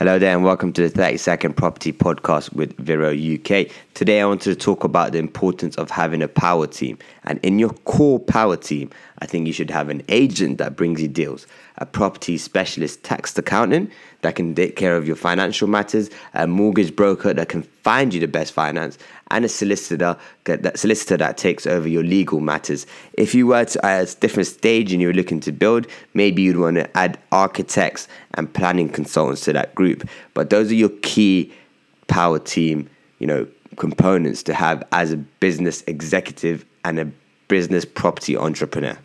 Hello there, and welcome to the 30 Second Property Podcast with Viro UK. Today, I wanted to talk about the importance of having a power team. And in your core power team, I think you should have an agent that brings you deals, a property specialist tax accountant that can take care of your financial matters, a mortgage broker that can find you the best finance, and a solicitor that solicitor that takes over your legal matters. If you were to at a different stage and you're looking to build, maybe you'd want to add architects and planning consultants to that group. But those are your key power team, you know, components to have as a business executive and a business property entrepreneur.